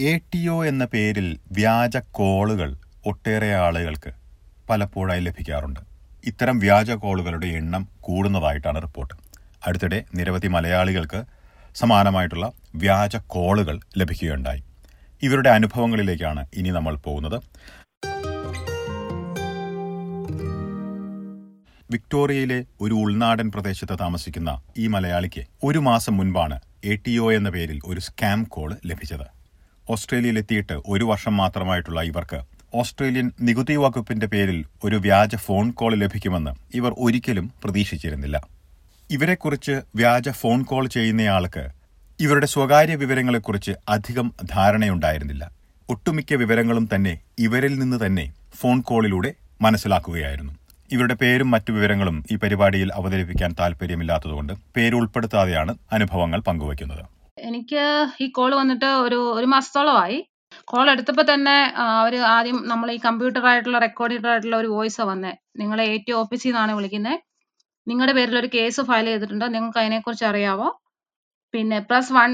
A T O എന്ന പേരിൽ വ്യാജ കോളുകൾ ഒട്ടേറെ ആളുകൾക്ക് പലപ്പോഴായി ലഭിക്കാറുണ്ട്. ഇത്തരം വ്യാജ കോളുകളുടെ എണ്ണം കൂടുന്നതായിട്ടാണ് റിപ്പോർട്ട്. അടുത്തിടെ നിരവധി മലയാളികൾക്ക് സമാനമായിട്ടുള്ള വ്യാജ കോളുകൾ ലഭിക്കുകയുണ്ടായി. ഇവരുടെ അനുഭവങ്ങളിലേക്കാണ് ഇനി നമ്മൾ പോകുന്നത്. വിക്ടോറിയയിലെ ഒരു ഉൾനാടൻ പ്രദേശത്ത് താമസിക്കുന്ന ഈ മലയാളിക്ക് ഒരു മാസം മുൻപാണ് എ ടി ഒ എന്ന പേരിൽ ഒരു സ്കാം കോൾ ലഭിച്ചത്. ഓസ്ട്രേലിയയിലെത്തിയിട്ട് ഒരു വർഷം മാത്രമായിട്ടുള്ള ഇവർക്ക്. ഓസ്ട്രേലിയൻ നികുതി വകുപ്പിന്റെ പേരിൽ ഒരു വ്യാജ ഫോൺ കോൾ ലഭിക്കുമെന്ന് ഇവർ ഒരിക്കലും പ്രതീക്ഷിച്ചിരുന്നില്ല. ഇവരെക്കുറിച്ച് വ്യാജ ഫോൺ കോൾ ചെയ്യുന്നയാൾക്ക് ഇവരുടെ സ്വകാര്യ വിവരങ്ങളെക്കുറിച്ച് അധികം ധാരണയുണ്ടായിരുന്നില്ല. ഒട്ടുമിക്ക വിവരങ്ങളും തന്നെ ഇവരിൽ നിന്ന് തന്നെ ഫോൺ കോളിലൂടെ മനസ്സിലാക്കുകയായിരുന്നു. ഇവരുടെ പേരും മറ്റു വിവരങ്ങളും ഈ പരിപാടിയിൽ അവതരിപ്പിക്കാൻ താൽപ്പര്യമില്ലാത്തതുകൊണ്ട് പേരുൾപ്പെടുത്താതെയാണ് അനുഭവങ്ങൾ പങ്കുവയ്ക്കുന്നത്. എനിക്ക് ഈ കോൾ വന്നിട്ട് ഒരു ഒരു മാസത്തോളമായി. കോൾ എടുത്തപ്പോ തന്നെ അവർ ആദ്യം നമ്മൾ ഈ കമ്പ്യൂട്ടർ ആയിട്ടുള്ള റെക്കോർഡ് ആയിട്ടുള്ള ഒരു വോയിസ് വന്നേ. നിങ്ങളെ എ ടി ഓഫീസിൽ നിന്നാണ് വിളിക്കുന്നത് നിങ്ങളുടെ പേരിൽ ഒരു കേസ് ഫയൽ ചെയ്തിട്ടുണ്ട്. നിങ്ങൾക്ക് അതിനെക്കുറിച്ച് അറിയാവോ? പിന്നെ പ്ലസ് വൺ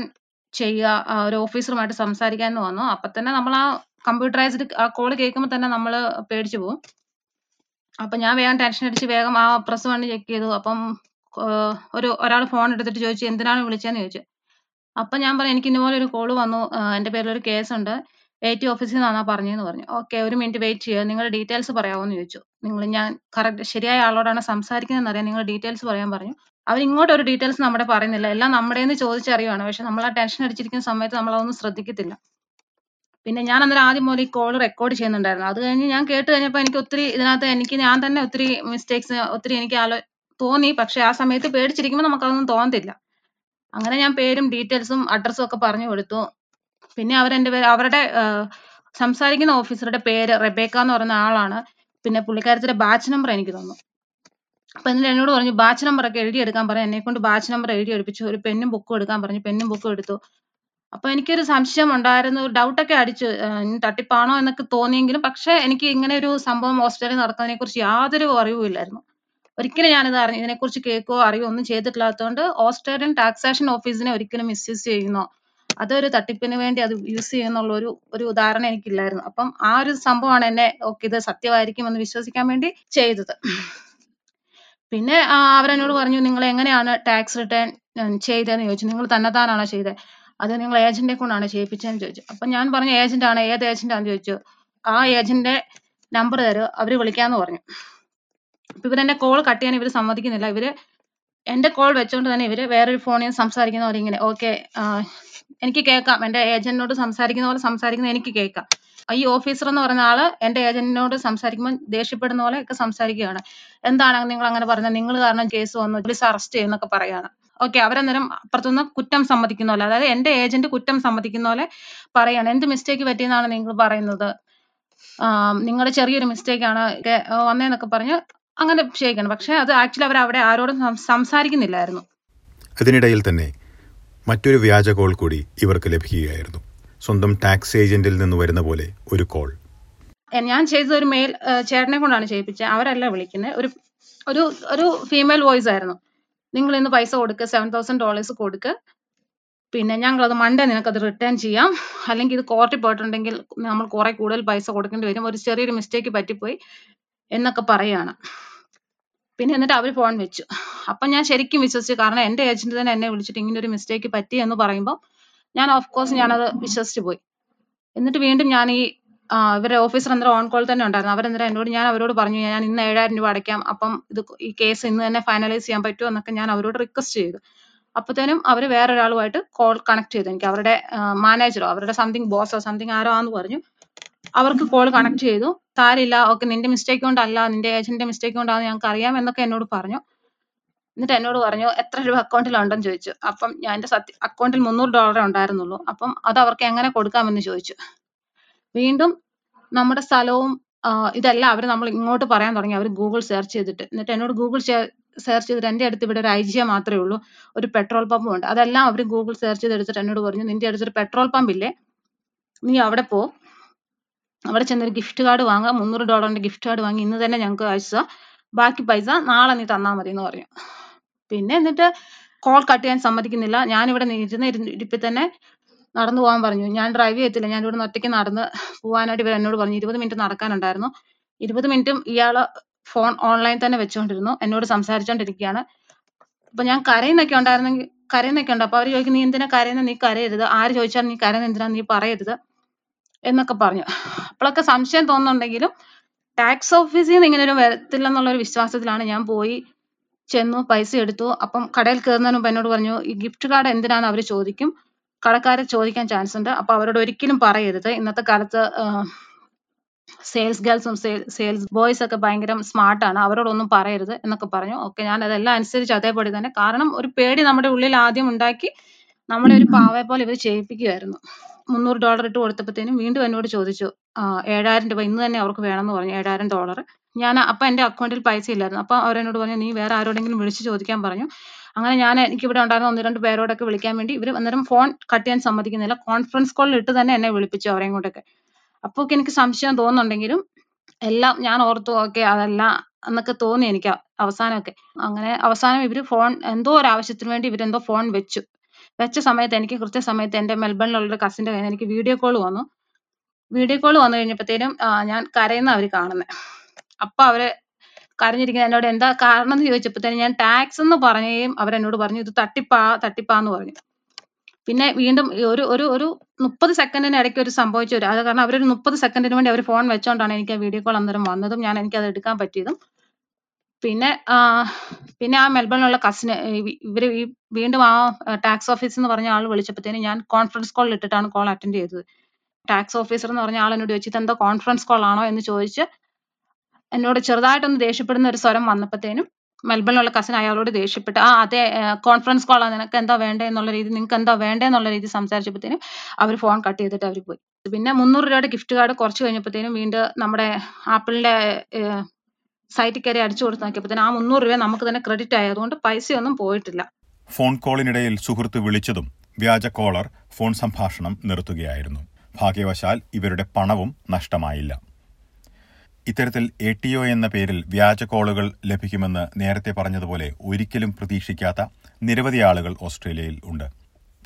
ചെയ്യുക ഒരു ഓഫീസറുമായിട്ട് സംസാരിക്കാമെന്ന് വന്നു. അപ്പൊ തന്നെ നമ്മൾ ആ കമ്പ്യൂട്ടറൈസ്ഡ് ആ കോൾ കേൾക്കുമ്പോൾ തന്നെ നമ്മൾ പേടിച്ചു പോകും അപ്പൊ ഞാൻ വേഗം ടെൻഷൻ അടിച്ച് വേഗം ആ പ്ലസ് വൺ ചെക്ക് ചെയ്തു. അപ്പം ഒരു ഒരാൾ ഫോൺ എടുത്തിട്ട് ചോദിച്ചു എന്തിനാണ് വിളിച്ചതെന്ന് ചോദിച്ചു. അപ്പൊ ഞാൻ പറഞ്ഞു എനിക്ക് ഇന്നുപോലെ ഒരു കോൾ വന്നു. എന്റെ പേരിൽ ഒരു കേസ് ഉണ്ട് എ ടി ഓഫീസിൽ നിന്നാണ് പറഞ്ഞതെന്ന് പറഞ്ഞു. ഓക്കെ ഒരു മിനിറ്റ് വെയിറ്റ് ചെയ്യുക. നിങ്ങളുടെ ഡീറ്റെയിൽസ് പറയാമോ എന്ന് ചോദിച്ചു. നിങ്ങൾ ഞാൻ കറക്റ്റ് ശരിയായ ആളോടാണ് സംസാരിക്കുന്നതെന്ന് അറിയാം നിങ്ങൾ ഡീറ്റെയിൽസ് പറയാൻ പറഞ്ഞു. അവർ ഇങ്ങോട്ട് ഒരു ഡീറ്റെയിൽസ് നമ്മുടെ പറയുന്നില്ല. എല്ലാം നമ്മുടെ ചോദിച്ചറിയുവാണ്. പക്ഷെ നമ്മൾ ആ ടെൻഷൻ അടിച്ചിരിക്കുന്ന സമയത്ത് നമ്മൾ അതൊന്നും ശ്രദ്ധിക്കത്തില്ല. പിന്നെ ഞാൻ അന്നേരം ആദ്യം മുതൽ ഈ കോൾ റെക്കോർഡ് ചെയ്യുന്നുണ്ടായിരുന്നു. അത് കഴിഞ്ഞ് ഞാൻ കേട്ട് കഴിഞ്ഞപ്പോൾ എനിക്ക് ഒത്തിരി ഇതിനകത്ത് എനിക്ക് ഞാൻ തന്നെ ഒത്തിരി മിസ്റ്റേക്സ് ഒത്തിരി എനിക്ക് ആലോ തോന്നി. പക്ഷെ ആ സമയത്ത് പേടിച്ചിരിക്കുമ്പോൾ നമുക്കതൊന്നും തോന്നത്തില്ല. അങ്ങനെ ഞാൻ പേരും ഡീറ്റെയിൽസും അഡ്രസ്സും ഒക്കെ പറഞ്ഞു കൊടുത്തു. പിന്നെ അവരെന്റെ പേര് അവരുടെ സംസാരിക്കുന്ന ഓഫീസറുടെ പേര് റെബേക്ക എന്ന് പറയുന്ന ആളാണ്. പിന്നെ പുള്ളിക്കാരത്തിന്റെ ബാച്ച് നമ്പർ എനിക്ക് തന്നു. അപ്പൊ എന്നിട്ട് എന്നോട് പറഞ്ഞു ബാച്ച് നമ്പർ ഒക്കെ എഴുതിയെടുക്കാൻ പറഞ്ഞു എന്നെ കൊണ്ട് ബാച്ച് നമ്പർ എഴുതി എടുപ്പിച്ചു. ഒരു പെന്നും ബുക്കും എടുക്കാൻ പറഞ്ഞു. പെന്നും ബുക്കും എടുത്തു. അപ്പൊ എനിക്കൊരു സംശയം ഉണ്ടായിരുന്നു. ഡൗട്ടൊക്കെ അടിച്ചു. ആ, ഇനി തട്ടിപ്പാണോ എന്നൊക്കെ തോന്നിയെങ്കിലും പക്ഷെ എനിക്ക് ഇങ്ങനെ ഒരു സംഭവം ഹോസ്റ്റലിൽ നടക്കുന്നതിനെ കുറിച്ച് യാതൊരു അറിവുമില്ലായിരുന്നു ഒരിക്കലും ഞാനിത് അറിഞ്ഞു ഇതിനെക്കുറിച്ച് കേൾക്കുകയോ അറിയോ ഒന്നും ചെയ്തിട്ടില്ലാത്തതുകൊണ്ട് ഓസ്ട്രേലിയൻ ടാക്സേഷൻ ഓഫീസിനെ ഒരിക്കലും മിസ്യൂസ് ചെയ്യുന്നോ? അതൊരു തട്ടിപ്പിന് വേണ്ടി അത് യൂസ് ചെയ്യുന്നുള്ള ഒരു ഒരു ഉദാഹരണം എനിക്കില്ലായിരുന്നു. അപ്പം ആ ഒരു സംഭവമാണ് എന്നെ ഓക്കെ ഇത് സത്യമായിരിക്കും എന്ന് വിശ്വസിക്കാൻ വേണ്ടി ചെയ്തത്. പിന്നെ അവരെന്നോട് പറഞ്ഞു നിങ്ങൾ എങ്ങനെയാണ് ടാക്സ് റിട്ടേൺ ചെയ്തതെന്ന് ചോദിച്ചു. നിങ്ങൾ തന്നെത്താനാണോ ചെയ്തത് അത് നിങ്ങൾ ഏജന്റിനെ കൊണ്ടാണ് ചെയ്യിപ്പിച്ചതെന്ന് ചോദിച്ചു. അപ്പൊ ഞാൻ പറഞ്ഞു ഏജന്റ് ആണ് ഏത് ഏജന്റ് ആണെന്ന് ചോദിച്ചു. ആ ഏജന്റിന്റെ നമ്പർ തരുമോ അവർ വിളിക്കാന്ന് പറഞ്ഞു. അപ്പൊ എന്റെ കോൾ കട്ട് ചെയ്യാൻ ഇവർ സമ്മതിക്കുന്നില്ല. ഇവർ എന്റെ കോൾ വെച്ചോണ്ട് തന്നെ ഇവർ വേറൊരു ഫോണിൽ സംസാരിക്കുന്ന പോലെ ഇങ്ങനെ ഓക്കെ എനിക്ക് കേൾക്കാം. എന്റെ ഏജന്റിനോട് സംസാരിക്കുന്ന പോലെ സംസാരിക്കുന്ന എനിക്ക് കേൾക്കാം. ഈ ഓഫീസർ എന്ന് പറഞ്ഞ ആൾ എന്റെ ഏജന്റിനോട് സംസാരിക്കുമ്പോൾ ദേഷ്യപ്പെടുന്ന പോലെ ഒക്കെ സംസാരിക്കുകയാണ്. എന്താണ് നിങ്ങൾ അങ്ങനെ പറഞ്ഞത്? നിങ്ങൾ കാരണം കേസ് വന്നു പോലീസ് അറസ്റ്റ് ചെയ്യുന്നൊക്കെ പറയാണ് ഓക്കെ അവരന്നേരം അപ്പുറത്തുനിന്ന് കുറ്റം സമ്മതിക്കുന്ന പോലെ അതായത് എന്റെ ഏജന്റ് കുറ്റം സമ്മതിക്കുന്ന പോലെ പറയാണ്. എന്ത് മിസ്റ്റേക്ക് പറ്റിയെന്നാണ് നിങ്ങൾ പറയുന്നത്? നിങ്ങളുടെ ചെറിയൊരു മിസ്റ്റേക്ക് ആണ്. വന്നേന്നൊക്കെ പറഞ്ഞ് അങ്ങനെ ചെയ്യിക്കണം പക്ഷേ അത് ആക്ച്വലി അവർ അവിടെ ആരോടും സംസാരിക്കുന്നില്ലായിരുന്നു. അതിനിടയിൽ തന്നെ മറ്റൊരു വ്യാജ കോൾ കൂടി ഇവർക്ക് ലഭിക്കുകയായിരുന്നു. സ്വന്തം ടാക്സ് ഏജന്റിൽ നിന്ന് വരുന്ന പോലെ ഒരു കോൾ ഞാൻ ചെയ്ത ഒരു മെയിൽ ചേട്ടനെ കൊണ്ടാണ് ചെയ്യിപ്പിച്ചത് അവരല്ല വിളിക്കുന്നത് ഒരു ഒരു ഒരു ഫീമെയിൽ വോയിസ് ആയിരുന്നു. നിങ്ങൾ ഇന്ന് പൈസ കൊടുക്കുക സെവൻ തൗസൻഡ് ഡോളേഴ്സ് കൊടുക്കുക പിന്നെ ഞങ്ങൾ അത് മൺഡേ നിനക്കത് റിട്ടേൺ ചെയ്യാം. അല്ലെങ്കിൽ ഇത് കോർട്ടിൽ പോയിട്ടുണ്ടെങ്കിൽ നമ്മൾ കുറെ കൂടുതൽ പൈസ കൊടുക്കേണ്ടി വരും. ഒരു ചെറിയൊരു മിസ്റ്റേക്ക് പറ്റിപ്പോയി. എന്നൊക്കെ പറയാണ്. പിന്നെ എന്നിട്ട് അവർ ഫോൺ വെച്ചു. അപ്പം ഞാൻ ശരിക്കും വിശ്വസിച്ചു. കാരണം എന്റെ ഏജന്റ് തന്നെ എന്നെ വിളിച്ചിട്ട് ഇങ്ങനെ ഒരു മിസ്റ്റേക്ക് പറ്റി എന്ന് പറയുമ്പോൾ ഞാൻ ഓഫ് കോഴ്സ് ഞാനത് വിശ്വസിച്ചു പോയി. എന്നിട്ട് വീണ്ടും ഞാൻ ഈ ആ, ഇവരുടെ ഓഫീസർ അന്നേരം ഓൺ കോൾ തന്നെ ഉണ്ടായിരുന്നു. അവരെന്നേരം എന്നോട് ഞാൻ അവരോട് പറഞ്ഞു ഞാൻ ഇന്ന് ഏഴായിരം രൂപ അടയ്ക്കാം. അപ്പം ഇത് ഈ കേസ് ഇന്ന് തന്നെ ഫൈനലൈസ് ചെയ്യാൻ പറ്റുമോ? എന്നൊക്കെ ഞാൻ അവരോട് റിക്വസ്റ്റ് ചെയ്തു. അപ്പത്തേനും അവർ വേറൊരാളുമായിട്ട് കോൾ കണക്ട് ചെയ്തു. എനിക്ക് അവരുടെ മാനേജറോ അവരുടെ സംതിങ് ബോസോ സംതിങ് ആരോ ആന്ന് പറഞ്ഞു. അവർക്ക് കോൾ കണക്ട് ചെയ്തു. താരില്ല ഓക്കെ നിന്റെ മിസ്റ്റേക്ക് കൊണ്ടല്ല നിന്റെ ഏജന്റിന്റെ മിസ്റ്റേക്ക് കൊണ്ടാണ് ഞങ്ങൾക്ക് അറിയാം എന്നൊക്കെ എന്നോട് പറഞ്ഞു. എന്നിട്ട് എന്നോട് പറഞ്ഞു എത്ര രൂപ അക്കൗണ്ടിൽ ഉണ്ടെന്ന് ചോദിച്ചു. അപ്പം ഞാൻ എന്റെ സത്യ അക്കൗണ്ടിൽ മുന്നൂറ് ഡോളറേ ഉണ്ടായിരുന്നുള്ളൂ. അപ്പം അത് അവർക്ക് എങ്ങനെ കൊടുക്കാമെന്ന് ചോദിച്ചു. വീണ്ടും നമ്മുടെ സ്ഥലവും ആ, ഇതെല്ലാം അവർ നമ്മൾ ഇങ്ങോട്ട് പറയാൻ തുടങ്ങി. അവർ ഗൂഗിൾ സെർച്ച് ചെയ്തിട്ട്. എന്നിട്ട് എന്നോട് ഗൂഗിൾ സെർച്ച് ചെയ്തിട്ട് എന്റെ അടുത്ത് ഇവിടെ ഒരു ഐ ജി മാത്രമേ ഉള്ളൂ. ഒരു പെട്രോൾ പമ്പും ഉണ്ട്. അതെല്ലാം അവർ ഗൂഗിൾ സെർച്ച് ചെയ്ത് എടുത്തിട്ട് എന്നോട് പറഞ്ഞു നിന്റെ അടുത്തൊരു പെട്രോൾ പമ്പ് ഇല്ലേ? നീ അവിടെ പോ. അവിടെ ചെന്നൊരു ഗിഫ്റ്റ് കാർഡ് വാങ്ങാം മുന്നൂറ് ഡോളറിന്റെ ഗിഫ്റ്റ് കാർഡ് വാങ്ങി ഇന്ന് തന്നെ ഞങ്ങൾക്ക് അയച്ചു ബാക്കി പൈസ നാളെ നീ തന്നാൽ മതി എന്ന് പറഞ്ഞു പിന്നെ എന്നിട്ട് കോൾ കട്ട് ചെയ്യാൻ സമ്മതിക്കുന്നില്ല. ഞാൻ ഇവിടെ ഇരുന്ന ഇരിപ്പിൽ തന്നെ നടന്നു പോകാൻ പറഞ്ഞു. ഞാൻ ഡ്രൈവ് ചെയ്യത്തില്ല ഞാൻ ഇവിടെ ഒറ്റയ്ക്ക് നടന്ന് പോകാനായിട്ട് ഇവർ എന്നോട് പറഞ്ഞു. ഇരുപത് മിനിറ്റ് നടക്കാനുണ്ടായിരുന്നു. ഇരുപത് മിനിറ്റും ഇയാൾ ഫോൺ ഓൺലൈൻ തന്നെ വെച്ചുകൊണ്ടിരുന്നു എന്നോട് സംസാരിച്ചുകൊണ്ടിരിക്കുകയാണ് അപ്പൊ ഞാൻ കരയുന്നൊക്കെ ഉണ്ടായിരുന്നെങ്കിൽ കരയുന്നൊക്കെ ഉണ്ട്. അപ്പൊ അവർ ചോദിക്കും നീ എന്തിനാ കരയുന്നത് നീ കരയരുത്. ആര് ചോദിച്ചാലും നീ കരയുന്നത് എന്തിനാ നീ പറയരുത്. എന്നൊക്കെ പറഞ്ഞു. അപ്പോഴൊക്കെ സംശയം തോന്നുന്നുണ്ടെങ്കിലും ടാക്സ് ഓഫീസിൽ നിന്ന് ഇങ്ങനെ ഒരു വരത്തില്ലെന്നുള്ള ഒരു വിശ്വാസത്തിലാണ് ഞാൻ പോയി ചെന്നു പൈസ എടുത്തു. അപ്പം കടയിൽ കയറുന്നതിന് മുമ്പ് എന്നോട് പറഞ്ഞു ഈ ഗിഫ്റ്റ് കാർഡ് എന്തിനാന്ന് അവർ ചോദിക്കും. കടക്കാരെ ചോദിക്കാൻ ചാൻസ് ഉണ്ട്. അപ്പൊ അവരോട് ഒരിക്കലും പറയരുത്. ഇന്നത്തെ കാലത്ത് സെയിൽസ് ഗേൾസും സെയിൽസ് ബോയ്സ് ഒക്കെ ഭയങ്കര സ്മാർട്ടാണ് അവരോടൊന്നും പറയരുത് എന്നൊക്കെ പറഞ്ഞു. ഓക്കെ ഞാൻ അതെല്ലാം അനുസരിച്ച് അതേപടി തന്നെ. കാരണം ഒരു പേടി നമ്മുടെ ഉള്ളിൽ ആദ്യം ഉണ്ടാക്കി നമ്മളെ ഒരു പാവയെ പോലെ ഇവർ ചെയ്യിപ്പിക്കുമായിരുന്നു മുന്നൂറ് ഡോളർ ഇട്ട് കൊടുത്തപ്പോഴത്തേനും വീണ്ടും എന്നോട് ചോദിച്ചു ഏഴായിരം രൂപ ഇന്ന് തന്നെ അവർക്ക് വേണമെന്ന് പറഞ്ഞു ഏഴായിരം ഡോളർ ഞാൻ അപ്പൊ എന്റെ അക്കൗണ്ടിൽ പൈസ ഇല്ലായിരുന്നു. അപ്പൊ അവരെന്നോട് പറഞ്ഞു നീ വേറെ ആരോടെങ്കിലും വിളിച്ച് ചോദിക്കാൻ പറഞ്ഞു. അങ്ങനെ ഞാൻ എനിക്ക് ഇവിടെ ഉണ്ടായിരുന്ന ഒന്ന് രണ്ട് പേരോടൊക്കെ വിളിക്കാൻ വേണ്ടി ഇവർ അന്നേരം ഫോൺ കട്ട് ചെയ്യാൻ സമ്മതിക്കുന്നില്ല. കോൺഫറൻസ് കോളിൽ ഇട്ട് തന്നെ എന്നെ വിളിപ്പിച്ചു അവരെയും കൊണ്ടൊക്കെ. അപ്പോൾ എനിക്ക് സംശയം തോന്നുന്നുണ്ടെങ്കിലും എല്ലാം ഞാൻ ഓർത്തു ഓക്കെ അതല്ല എന്നൊക്കെ തോന്നി എനിക്ക് അവസാനമൊക്കെ. അങ്ങനെ അവസാനം ഇവർ ഫോൺ എന്തോ ഒരു ആവശ്യത്തിന് വേണ്ടി ഇവരെന്തോ ഫോൺ വെച്ചു. വെച്ച സമയത്ത് എനിക്ക് കൃത്യസമയത്ത് എന്റെ മെൽബണിലുള്ള ഒരു കസിന്റെ കയ്യിൽ നിന്ന് എനിക്ക് വീഡിയോ കോൾ വന്നു. വീഡിയോ കോൾ വന്നു കഴിഞ്ഞപ്പോഴത്തേനും ഞാൻ കരയുന്ന അവർ കാണുന്നത് അപ്പൊ അവർ കരഞ്ഞിരിക്കുന്ന എന്നോട് എന്താ കാരണം എന്ന് ചോദിച്ചപ്പോഴത്തേനും ഞാൻ ടാക്സ് എന്ന് പറയുകയും അവരെന്നോട് പറഞ്ഞു ഇത് തട്ടിപ്പാ തട്ടിപ്പാന്ന് പറഞ്ഞു. പിന്നെ വീണ്ടും ഒരു ഒരു ഒരു മുപ്പത് സെക്കൻഡിന് ഇടയ്ക്ക് ഒരു സംഭവിച്ചു ഒരു അത് കാരണം അവരൊരു മുപ്പത് സെക്കൻഡിന് വേണ്ടി അവർ ഫോൺ വെച്ചോണ്ടാണ് എനിക്ക് ആ വീഡിയോ കോൾ അന്നേരം വന്നതും ഞാൻ എനിക്ക് അത് എടുക്കാൻ പറ്റിയതും. പിന്നെ പിന്നെ ആ മെൽബണിലുള്ള കസിന് ഇവർ ഈ വീണ്ടും ആ ടാക്സ് ഓഫീസ് എന്ന് പറഞ്ഞ ആൾ വിളിച്ചപ്പോഴത്തേനും ഞാൻ കോൺഫറൻസ് കോളിൽ ഇട്ടിട്ടാണ് കോൾ അറ്റൻഡ് ചെയ്തത്. ടാക്സ് ഓഫീസർ എന്ന് പറഞ്ഞ ആൾ എന്നോട് ചോദിച്ചു ഇതെന്തോ കോൺഫറൻസ് കോൾ ആണോ? എന്ന് ചോദിച്ച് എന്നോട് ചെറുതായിട്ടൊന്ന് ദേഷ്യപ്പെടുന്ന ഒരു സ്വരം വന്നപ്പോഴത്തേനും മെൽബണിലുള്ള കസിൻ അയാളോട് ദേഷ്യപ്പെട്ട് ആ അതെ കോൺഫറൻസ് കോളാ നിനക്ക് എന്താ വേണ്ടേ എന്നുള്ള രീതി നിങ്ങൾക്ക് എന്താ വേണ്ടേ എന്നുള്ള രീതി സംസാരിച്ചപ്പോഴത്തേനും അവർ ഫോൺ കട്ട് ചെയ്തിട്ട് അവർ പോയി. പിന്നെ മുന്നൂറ് രൂപയുടെ ഗിഫ്റ്റ് കാർഡ് കുറച്ച് കഴിഞ്ഞപ്പോഴത്തേനും വീണ്ടും നമ്മുടെ ആപ്പിളിന്റെ സൈറ്റിൽ കയറി അടിച്ചു കൊടുത്ത് നോക്കിയപ്പോൾ ആ മുന്നൂറ് രൂപ നമുക്ക് തന്നെ ക്രെഡിറ്റ് ആയതുകൊണ്ട് പൈസയൊന്നും പോയിട്ടില്ല. ഫോൺ കോളിനിടയിൽ സുഹൃത്ത് വിളിച്ചതും വ്യാജ കോളർ ഫോൺ സംഭാഷണം നിർത്തുകയായിരുന്നു. ഭാഗ്യവശാൽ ഇവരുടെ പണവും നഷ്ടമായില്ല. ഇത്തരത്തിൽ എ ടി ഒ എന്ന പേരിൽ വ്യാജ കോളുകൾ ലഭിക്കുമെന്ന് നേരത്തെ പറഞ്ഞതുപോലെ ഒരിക്കലും പ്രതീക്ഷിക്കാത്ത നിരവധി ആളുകൾ ഓസ്ട്രേലിയയിൽ ഉണ്ട്.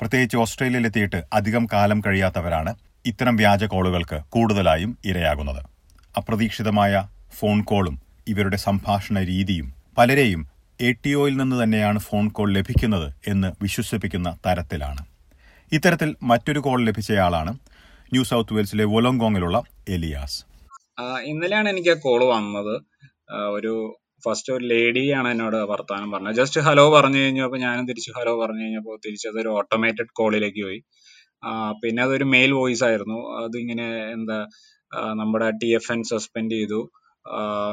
പ്രത്യേകിച്ച് ഓസ്ട്രേലിയയിലെത്തിയിട്ട് അധികം കാലം കഴിയാത്തവരാണ് ഇത്തരം വ്യാജ കോളുകൾക്ക് കൂടുതലായും ഇരയാകുന്നത്. അപ്രതീക്ഷിതമായ ഫോൺ കോളും ഇവരുടെ സംഭാഷണ രീതിയും പലരെയും എ ടി ഒയിൽ നിന്ന് തന്നെയാണ് ഫോൺ കോൾ ലഭിക്കുന്നത് എന്ന് വിശ്വസിപ്പിക്കുന്ന തരത്തിലാണ്. ഇത്തരത്തിൽ മറ്റൊരു കോൾ ലഭിച്ചയാളാണ് ന്യൂ സൗത്ത് വെയിൽസിലെ വൊലോങ്കോങ്ങിലുള്ള എലിയാസ്. ഇന്നലെയാണ് എനിക്ക് ആ കോൾ വന്നത്. ഒരു ഫസ്റ്റ് ഒരു ലേഡിയാണ് എന്നോട് വർത്തമാനം പറഞ്ഞത്. ജസ്റ്റ് ഹലോ പറഞ്ഞു കഴിഞ്ഞപ്പോൾ ഞാനും തിരിച്ച് ഹലോ പറഞ്ഞു കഴിഞ്ഞപ്പോൾ തിരിച്ചത് ഒരു ഓട്ടോമേറ്റഡ് കോളിലേക്ക് പോയി. പിന്നെ അതൊരു മെയിൽ വോയിസ് ആയിരുന്നു. അതിങ്ങനെ എന്താ നമ്മുടെ ടി എഫ് എൻ സസ്പെൻഡ് ചെയ്തു.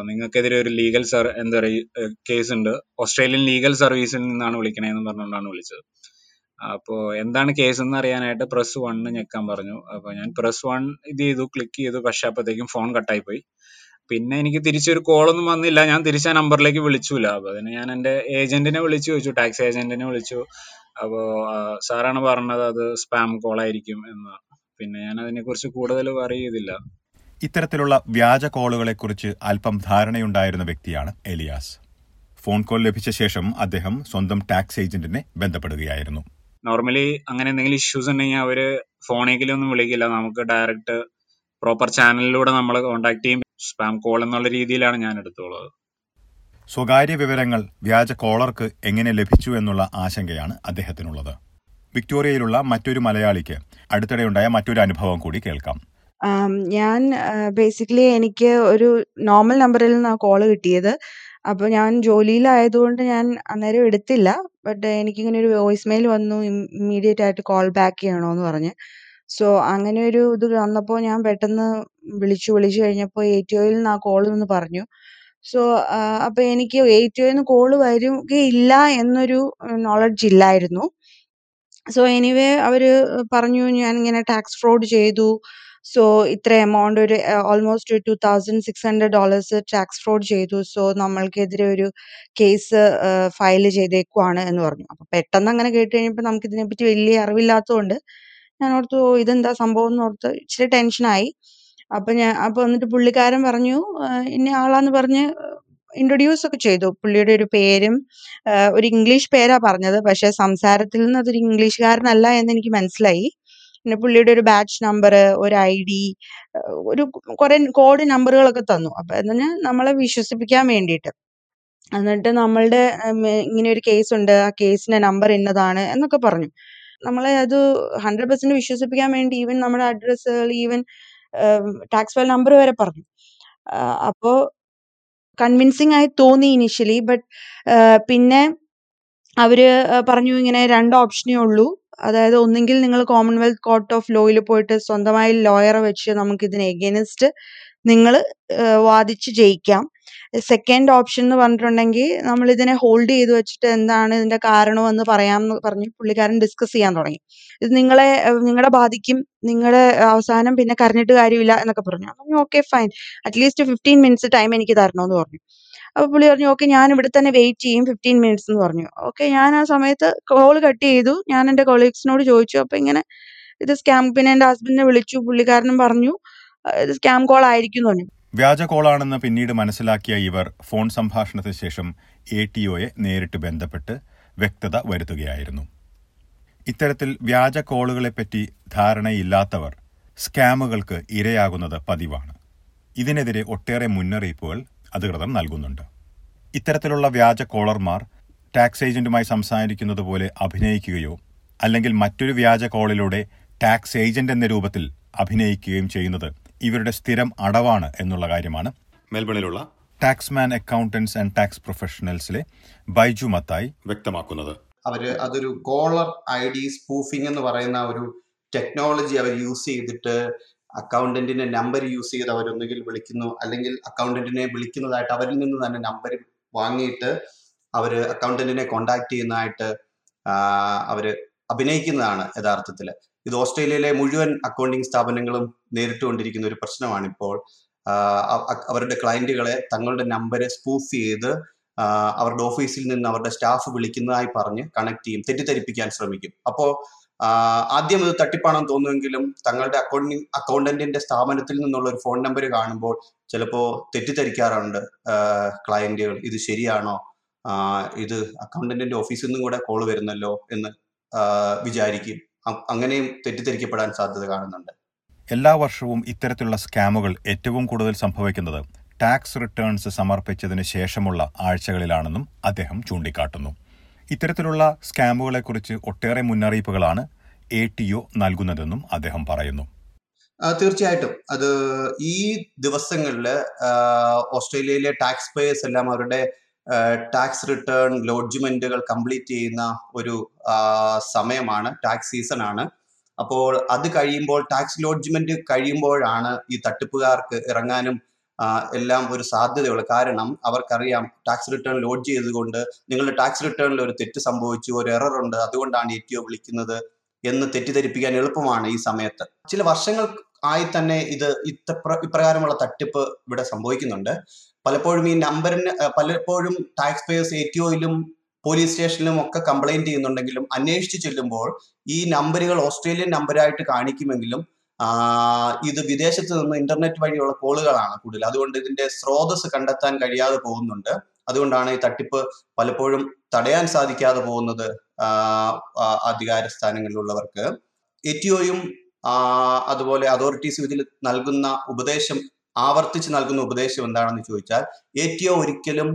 നിങ്ങൾക്കെതിരെ ഒരു ലീഗൽ സർ എന്താ പറയുക കേസ് ഉണ്ട് ഓസ്ട്രേലിയൻ ലീഗൽ സർവീസിൽ നിന്നാണ് വിളിക്കണേന്ന് പറഞ്ഞുകൊണ്ടാണ് വിളിച്ചത്. അപ്പോൾ എന്താണ് കേസ് എന്ന് അറിയാനായിട്ട് പ്രസ് വണ്ണ് ഞെക്കാൻ പറഞ്ഞു. അപ്പോൾ ഞാൻ പ്രസ് വൺ ഇത് ചെയ്തു ക്ലിക്ക് ചെയ്തു പക്ഷെ അപ്പോഴത്തേക്കും ഫോൺ കട്ടായി പോയി പിന്നെ എനിക്ക് തിരിച്ചൊരു കോളൊന്നും വന്നില്ല. ഞാൻ തിരിച്ച് ആ നമ്പറിലേക്ക് വിളിച്ചില്ല അപ്പോൾ അതിന് ഞാൻ എന്റെ ഏജന്റിനെ വിളിച്ചു ചോദിച്ചു ടാക്സി ഏജന്റിനെ വിളിച്ചു. അപ്പോൾ സാറാണ് പറഞ്ഞത് അത് സ്പാം കോൾ ആയിരിക്കും എന്ന്. പിന്നെ ഞാൻ അതിനെക്കുറിച്ച് കൂടുതൽ പറയതില്ല ഇത്തരത്തിലുള്ള വ്യാജ കോളുകളെക്കുറിച്ച് അല്പം ധാരണയുണ്ടായിരുന്ന വ്യക്തിയാണ് എലിയാസ്. ഫോൺ കോൾ ലഭിച്ച ശേഷം അദ്ദേഹം സ്വന്തം ടാക്സ് ഏജന്റിനെ ബന്ധപ്പെടുകയായിരുന്നു. നോർമലി അങ്ങനെ എന്തെങ്കിലും ഇഷ്യൂസ് ഉണ്ടെങ്കിൽ അവർ ഫോണേക്കിലും ഒന്നും വിളിക്കില്ല. നമുക്ക് ഡയറക്റ്റ് പ്രോപ്പർ ചാനലിലൂടെ നമ്മൾ കോൺടാക്ട് ചെയ്യും. സ്പാം കോൾ എന്നുള്ള രീതിയിലാണ് ഞാൻ എടുത്തുള്ളത്. സ്വകാര്യ വിവരങ്ങൾ വ്യാജ കോളർക്ക് എങ്ങനെ ലഭിച്ചു എന്നുള്ള ആശങ്കയാണ് അദ്ദേഹത്തിനുള്ളത്. വിക്ടോറിയയിലുള്ള മറ്റൊരു മലയാളിക്ക് അടുത്തിടെയുണ്ടായ മറ്റൊരു അനുഭവം കൂടി കേൾക്കാം. ഞാൻ ബേസിക്കലി എനിക്ക് ഒരു നോർമൽ നമ്പറിൽ നിന്നാണ് കോൾ കിട്ടിയത്. അപ്പോൾ ഞാൻ ജോലിയിലായതുകൊണ്ട് ഞാൻ അന്നേരം എടുത്തില്ല. ബട്ട് എനിക്കിങ്ങനെ ഒരു വോയിസ് മെയിൽ വന്നു ഇമ്മീഡിയറ്റ് ആയിട്ട് കോൾ ബാക്ക് ചെയ്യണമെന്ന് പറഞ്ഞ്. സോ അങ്ങനെ ഒരു ഇത് വന്നപ്പോൾ ഞാൻ പെട്ടെന്ന് വിളിച്ചു വിളിച്ചു കഴിഞ്ഞപ്പോൾ എ ടി ഒയിൽ നിന്ന് ആ കോൾ എന്ന് പറഞ്ഞു. സോ അപ്പോൾ എനിക്ക് എ ടി ഒയിൽ നിന്ന് കോൾ വരികയില്ല എന്നൊരു നോളജ് ഇല്ലായിരുന്നു. സോ എനിവേ അവർ പറഞ്ഞു ഞാൻ ഇങ്ങനെ ടാക്സ് ഫ്രോഡ് ചെയ്തു. സോ ഇത്ര എമൗണ്ട് ഒരു ഓൾമോസ്റ്റ് ഒരു two thousand six hundred dollars tax fraud ചെയ്തു. സോ നമ്മൾക്കെതിരെ ഒരു കേസ് ഫയൽ ചെയ്തേക്കുവാണ് എന്ന് പറഞ്ഞു. അപ്പൊ പെട്ടെന്ന് അങ്ങനെ കേട്ട് കഴിഞ്ഞപ്പോൾ നമുക്ക് ഇതിനെപ്പറ്റി വലിയ അറിവില്ലാത്തതുകൊണ്ട് ഞാൻ ഓർത്തു "ഓ, ഇതെന്താ സംഭവം? എന്ന് ഓർത്ത് ഇച്ചിരി ടെൻഷനായി അപ്പൊ ഞാൻ അപ്പൊ എന്നിട്ട് പുള്ളിക്കാരൻ പറഞ്ഞു ഇനി ആളാന്ന് പറഞ്ഞ് ഇൻട്രൊഡ്യൂസ് ഒക്കെ ചെയ്തു. പുള്ളിയുടെ ഒരു പേരും ഒരു ഇംഗ്ലീഷ് പേരാ പറഞ്ഞത്. പക്ഷെ സംസാരത്തിൽ നിന്ന് അതൊരു ഇംഗ്ലീഷുകാരനല്ല എന്ന് എനിക്ക് മനസ്സിലായി. പിന്നെ പുള്ളിയുടെ ഒരു ബാച്ച് നമ്പർ ഒരു ഐ ഡി ഒരു കുറെ കോഡ് നമ്പറുകളൊക്കെ തന്നു. അപ്പൊ അതിന് നമ്മളെ വിശ്വസിപ്പിക്കാൻ വേണ്ടിയിട്ട്. എന്നിട്ട് നമ്മളുടെ ഇങ്ങനെ ഒരു കേസ് ഉണ്ട്. ആ കേസിന്റെ നമ്പർ ഇന്നതാണ് എന്നൊക്കെ പറഞ്ഞു. നമ്മളെ അത് ഹൺഡ്രഡ് പെർസെന്റ് വിശ്വസിപ്പിക്കാൻ വേണ്ടി ഈവൻ നമ്മുടെ അഡ്രസ്സുകൾ ഈവൻ ടാക്സ് ഫയൽ നമ്പർ വരെ പറഞ്ഞു. അപ്പോൾ അപ്പോ കൺവിൻസിങ് ആയി തോന്നി ഇനിഷ്യലി ബട്ട് പിന്നെ അവർ പറഞ്ഞു ഇങ്ങനെ രണ്ട് ഓപ്ഷനേ ഉള്ളൂ. അതായത് ഒന്നുകിൽ നിങ്ങൾ കോമൺവെൽത്ത് കോർട്ട് ഓഫ് ലോയിൽ പോയിട്ട് സ്വന്തമായി ലോയറെ വെച്ച് നമുക്ക് ഇതിന് എഗെയിൻസ്റ്റ് നിങ്ങൾ വാദിച്ച് ജയിക്കാം. സെക്കൻഡ് ഓപ്ഷൻ എന്ന് പറഞ്ഞിട്ടുണ്ടെങ്കിൽ നമ്മൾ ഇതിനെ ഹോൾഡ് ചെയ്ത് വെച്ചിട്ട് എന്താണ് ഇതിന്റെ കാരണം എന്ന് പറയാമെന്ന് പറഞ്ഞ് പുള്ളിക്കാരൻ ഡിസ്കസ് ചെയ്യാൻ തുടങ്ങി. ഇത് നിങ്ങളെ നിങ്ങളെ ബാധിക്കും നിങ്ങളുടെ അവസാനം പിന്നെ കരഞ്ഞിട്ട് കാര്യമില്ല എന്നൊക്കെ പറഞ്ഞു. പറഞ്ഞു okay fine at least fifteen minutes time എനിക്ക് തരണമെന്ന് പറഞ്ഞു. അപ്പൊ പുള്ളി പറഞ്ഞു ഓക്കെ ഞാൻ ഇവിടെ തന്നെ വെയിറ്റ് ചെയ്യും ഫിഫ്റ്റീൻ മിനിറ്റ്സ് എന്ന് പറഞ്ഞു. ഓക്കെ ഞാൻ ആ സമയത്ത് കോൾ കട്ട് ചെയ്തു. ഞാൻ എന്റെ കൊളീഗ്സിനോട് ചോദിച്ചു. അപ്പോൾ ഇങ്ങനെ ഇത് സ്കാം പിന്നെ എന്റെ ഹസ്ബൻഡിനെ വിളിച്ചു പുള്ളിക്കാരനും പറഞ്ഞു ഇത് സ്കാം കോൾ ആയിരിക്കും എന്ന് പറഞ്ഞു. വ്യാജ കോളാണെന്ന് പിന്നീട് മനസ്സിലാക്കിയ ഇവർ ഫോൺ സംഭാഷണത്തിന് ശേഷം എ ടി ഒയെ നേരിട്ട് ബന്ധപ്പെട്ട് വ്യക്തത വരുത്തുകയായിരുന്നു. ഇത്തരത്തിൽ വ്യാജ കോളുകളെപ്പറ്റി ധാരണയില്ലാത്തവർ സ്കാമുകൾക്ക് ഇരയാകുന്നത് പതിവാണ്. ഇതിനെതിരെ ഒട്ടേറെ മുന്നറിയിപ്പുകൾ അധികൃതർ നൽകുന്നുണ്ട്. ഇത്തരത്തിലുള്ള വ്യാജ കോളർമാർ ടാക്സ് ഏജന്റുമായി സംസാരിക്കുന്നത് പോലെ അഭിനയിക്കുകയോ അല്ലെങ്കിൽ മറ്റൊരു വ്യാജ കോളിലൂടെ ടാക്സ് ഏജന്റ് എന്ന രൂപത്തിൽ അഭിനയിക്കുകയും ചെയ്യുന്നത് ഇവരുടെ സ്ഥിരം അടവാണ് എന്നുള്ള കാര്യമാണ്. മെൽബണിലുള്ള ടാക്സ്മാൻ അക്കൗണ്ടൻസ് ആൻഡ് ടാക്സ് പ്രൊഫഷണൽസിലെ ബൈജു മത്തായി വ്യക്തമാക്കുന്നത്. അവർ അതൊരു കോളർ ഐ ഡി സ്പൂഫിംഗ് എന്ന് പറയുന്ന ഒരു ടെക്നോളജി അവർ യൂസ് ചെയ്തിട്ട് അക്കൗണ്ടന്റിന്റെ നമ്പർ യൂസ് ചെയ്ത് അവരൊന്നുകിൽ വിളിക്കുന്നു അല്ലെങ്കിൽ അക്കൗണ്ടന്റിനെ വിളിക്കുന്നതായിട്ട് അവരിൽ നിന്ന് തന്നെ നമ്പർ വാങ്ങിയിട്ട് അവർ അക്കൗണ്ടന്റിനെ കോണ്ടാക്ട് ചെയ്യുന്നതായിട്ട് അവർ അഭിനയിക്കുന്നതാണ് യഥാർത്ഥത്തിൽ ഇത് ഓസ്ട്രേലിയയിലെ മുഴുവൻ അക്കൗണ്ടിങ് സ്ഥാപനങ്ങളും നേരിട്ടുകൊണ്ടിരിക്കുന്ന ഒരു പ്രശ്നമാണ് ഇപ്പോൾ അവരുടെ ക്ലയന്റുകളെ തങ്ങളുടെ നമ്പർ സ്പൂഫ് ചെയ്ത് അവരുടെ ഓഫീസിൽ നിന്ന് അവരുടെ സ്റ്റാഫ് വിളിക്കുന്നതായി പറഞ്ഞ് കണക്ട് ചെയ്യും തെറ്റിദ്ധരിപ്പിക്കാൻ ശ്രമിക്കും. അപ്പോൾ ആദ്യം ഇത് തട്ടിപ്പാണെന്ന് തോന്നുമെങ്കിലും തങ്ങളുടെ അക്കൗണ്ടിങ് അക്കൗണ്ടന്റിന്റെ സ്ഥാപനത്തിൽ നിന്നുള്ള ഒരു ഫോൺ നമ്പർ കാണുമ്പോൾ ചിലപ്പോൾ തെറ്റിദ്ധരിക്കാറുണ്ട് ക്ലയന്റുകൾ ഇത് ശരിയാണോ? ഇത് അക്കൗണ്ടന്റിന്റെ ഓഫീസിൽ നിന്നും കൂടെ കോൾ വരുന്നല്ലോ എന്ന് വിചാരിക്കും. അങ്ങനെയും തെറ്റിദ്ധരിക്കപ്പെടാൻ സാധ്യത കാണുന്നുണ്ട്. എല്ലാ വർഷവും ഇത്തരത്തിലുള്ള സ്കാമുകൾ ഏറ്റവും കൂടുതൽ സംഭവിക്കുന്നത് ടാക്സ് റിട്ടേൺസ് സമർപ്പിച്ചതിന് ശേഷമുള്ള ആഴ്ചകളിലാണെന്നും അദ്ദേഹം ചൂണ്ടിക്കാട്ടുന്നു. ഇത്തരത്തിലുള്ള സ്കാമുകളെക്കുറിച്ച് ഒട്ടേറെ മുന്നറിയിപ്പുകളാണ് എ ടി ഒ നൽകുന്നതെന്നും അദ്ദേഹം പറയുന്നു. തീർച്ചയായിട്ടും. അത് ഈ ദിവസങ്ങളിൽ ഓസ്ട്രേലിയയിലെ ടാക്സ് പേയേഴ്സ് എല്ലാം അവരുടെ ടാക്സ് റിട്ടേൺ ലോഡ്ജ്മെന്റുകൾ കംപ്ലീറ്റ് ചെയ്യുന്ന ഒരു സമയമാണ് ടാക്സ് സീസൺ ആണ് അപ്പോൾ അത് കഴിയുമ്പോൾ ടാക്സ് ലോഡ്ജ്മെന്റ് കഴിയുമ്പോഴാണ് ഈ തട്ടിപ്പുകാർക്ക് ഇറങ്ങാനും എല്ലാം ഒരു സാധ്യതയുള്ള. കാരണം അവർക്കറിയാം ടാക്സ് റിട്ടേൺ ലോഡ് ചെയ്തുകൊണ്ട് നിങ്ങളുടെ ടാക്സ് റിട്ടേണിൽ ഒരു തെറ്റ് സംഭവിച്ചു ഒരു എറർ ഉണ്ട് അതുകൊണ്ടാണ് എ ടി ഒ വിളിക്കുന്നത് എന്ന് തെറ്റിദ്ധരിപ്പിക്കാൻ എളുപ്പമാണ് ഈ സമയത്ത്. ചില വർഷങ്ങൾ ആയി തന്നെ ഇത് ഇത്തപ്ര ഇപ്രകാരമുള്ള തട്ടിപ്പ് ഇവിടെ സംഭവിക്കുന്നുണ്ട്. പലപ്പോഴും ഈ നമ്പറിന് പലപ്പോഴും ടാക്സ് പേയേഴ്സ് എ ടി ഒയിലും പോലീസ് സ്റ്റേഷനിലും ഒക്കെ കംപ്ലൈന്റ് ചെയ്യുന്നുണ്ടെങ്കിലും അന്വേഷിച്ച് ചെല്ലുമ്പോൾ ഈ നമ്പറുകൾ ഓസ്ട്രേലിയൻ നമ്പറായിട്ട് കാണിക്കുമെങ്കിലും ഇത് വിദേശത്ത് നിന്ന് ഇന്റർനെറ്റ് വഴിയുള്ള കോളുകളാണ് കൂടുതൽ. അതുകൊണ്ട് ഇതിന്റെ സ്രോതസ് കണ്ടെത്താൻ കഴിയാതെ പോകുന്നുണ്ട്. അതുകൊണ്ടാണ് ഈ തട്ടിപ്പ് പലപ്പോഴും തടയാൻ സാധിക്കാതെ പോകുന്നത് അധികാര സ്ഥാനങ്ങളിലുള്ളവർക്ക്. എറ്റിഒയും അതുപോലെ അതോറിറ്റീസും ഇതിൽ നൽകുന്ന ഉപദേശം ആവർത്തിച്ച് നൽകുന്ന ഉപദേശം എന്താണെന്ന് ചോദിച്ചാൽ എ ടി ഒ ഒരിക്കലും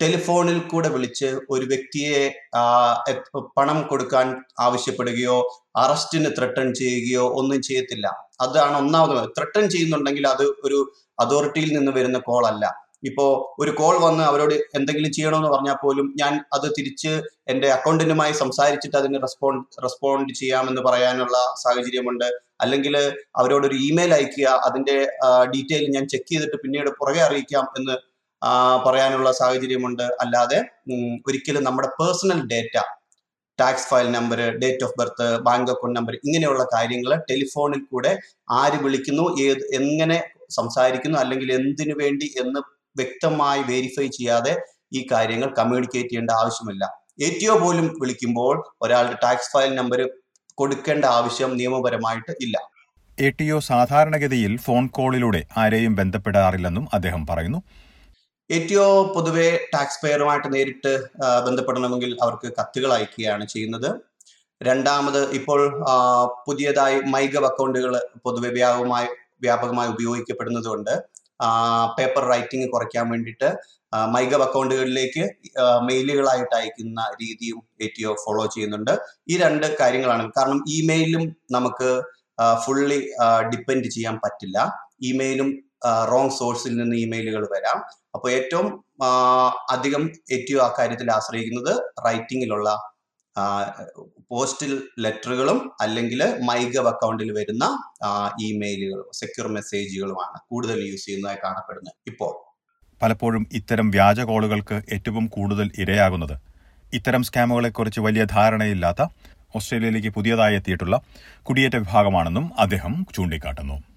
ടെലിഫോണിൽ കൂടെ വിളിച്ച് ഒരു വ്യക്തിയെ പണം കൊടുക്കാൻ ആവശ്യപ്പെടുകയോ അറസ്റ്റിന് ത്രട്ടൺ ചെയ്യുകയോ ഒന്നും ചെയ്യത്തില്ല. അതാണ് ഒന്നാമത് ത്രട്ടൺ ചെയ്യുന്നുണ്ടെങ്കിൽ അത് ഒരു അതോറിറ്റിയിൽ നിന്ന് വരുന്ന കോൾ അല്ല. ഇപ്പോ ഒരു കോൾ വന്ന് അവരോട് എന്തെങ്കിലും ചെയ്യണമെന്ന് പറഞ്ഞാൽ പോലും ഞാൻ അത് തിരിച്ച് എന്റെ അക്കൗണ്ടിനുമായി സംസാരിച്ചിട്ട് അതിന് റെസ്പോണ്ട് റെസ്പോണ്ട് ചെയ്യാമെന്ന് പറയാനുള്ള സാഹചര്യമുണ്ട്. അല്ലെങ്കിൽ അവരോട് ഒരു ഇമെയിൽ അയക്കുക അതിന്റെ ഡീറ്റെയിൽ ഞാൻ ചെക്ക് ചെയ്തിട്ട് പിന്നീട് പുറകെ അറിയിക്കാം എന്ന് പറയാനുള്ള സാഹചര്യമുണ്ട്. അല്ലാതെ ഒരിക്കലും നമ്മുടെ personal data tax file number date of birth bank account number ഇങ്ങനെയുള്ള കാര്യങ്ങൾ ടെലിഫോണിൽ കൂടെ ആര് വിളിക്കുന്നു ഏത് എങ്ങനെ സംസാരിക്കുന്നു അല്ലെങ്കിൽ എന്തിനു വേണ്ടി എന്ന് വ്യക്തമായി വെരിഫൈ ചെയ്യാതെ ഈ കാര്യങ്ങൾ കമ്മ്യൂണിക്കേറ്റ് ചെയ്യേണ്ട ആവശ്യമില്ല. എ ടി ഒ പോലും വിളിക്കുമ്പോൾ ഒരാളുടെ ടാക്സ് ഫയൽ നമ്പർ കൊടുക്കേണ്ട ആവശ്യം നിയമപരമായിട്ട് ഇല്ല. എ ടി ഒ സാധാരണഗതിയിൽ ഫോൺ കോളിലൂടെ ആരെയും ബന്ധപ്പെടാറില്ലെന്നും അദ്ദേഹം പറയുന്നു. ഒ പൊതുവെ ടാക്സ് പെയറുമായിട്ട് നേരിട്ട് ബന്ധപ്പെടണമെങ്കിൽ അവർക്ക് കത്തുകൾ അയക്കുകയാണ് ചെയ്യുന്നത്. രണ്ടാമത് ഇപ്പോൾ പുതിയതായി മൈഗവ് അക്കൗണ്ടുകൾ പൊതുവെ വ്യാപകമായി വ്യാപകമായി ഉപയോഗിക്കപ്പെടുന്നതുകൊണ്ട് പേപ്പർ റൈറ്റിംഗ് കുറയ്ക്കാൻ വേണ്ടിയിട്ട് മൈഗവ് അക്കൗണ്ടുകളിലേക്ക് മെയിലുകളായിട്ട് അയക്കുന്ന രീതിയും എ ടി ഒ ഫോളോ ചെയ്യുന്നുണ്ട്. ഈ രണ്ട് കാര്യങ്ങളാണ്. കാരണം ഇമെയിലും നമുക്ക് ഫുള്ളി ഡിപ്പെൻഡ് ചെയ്യാൻ പറ്റില്ല. ഇമെയിലും റോങ് സോഴ്സിൽ നിന്ന് ഇമെയിലുകൾ വരാം. അപ്പോൾ ഏറ്റവും അധികം ഏറ്റവും ആ കാര്യത്തിൽ ആശ്രയിക്കുന്നത് റൈറ്റിങ്ങിലുള്ള പോസ്റ്റൽ ലെറ്ററുകളും അല്ലെങ്കിൽ മൈഗവ് അക്കൗണ്ടിൽ വരുന്ന ഇമെയിലുകളും സെക്യൂർ മെസ്സേജുകളുമാണ് കൂടുതൽ യൂസ് ചെയ്യുന്നതായി കാണപ്പെടുന്നത് ഇപ്പോൾ. പലപ്പോഴും ഇത്തരം വ്യാജ കോളുകൾക്ക് ഏറ്റവും കൂടുതൽ ഇരയാകുന്നത്. ഇത്തരം സ്കാമുകളെക്കുറിച്ച് വലിയ ധാരണയില്ലാത്ത ഓസ്ട്രേലിയയിലേക്ക് പുതിയതായി എത്തിയിട്ടുള്ള കുടിയേറ്റ വിഭാഗമാണെന്നും അദ്ദേഹം ചൂണ്ടിക്കാട്ടുന്നു.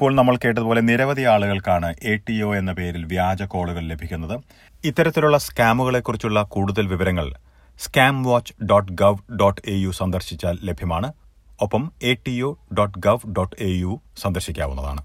ഇപ്പോൾ നമ്മൾ കേട്ടതുപോലെ നിരവധി ആളുകൾക്കാണ് എ ടി ഒ എന്ന പേരിൽ വ്യാജ കോളുകൾ ലഭിക്കുന്നത്. ഇത്തരത്തിലുള്ള സ്കാമുകളെക്കുറിച്ചുള്ള കൂടുതൽ വിവരങ്ങൾ scam watch dot gov dot A U സന്ദർശിച്ചാൽ ലഭ്യമാണ്. ഒപ്പം A T O dot gov dot A U സന്ദർശിക്കാവുന്നതാണ്.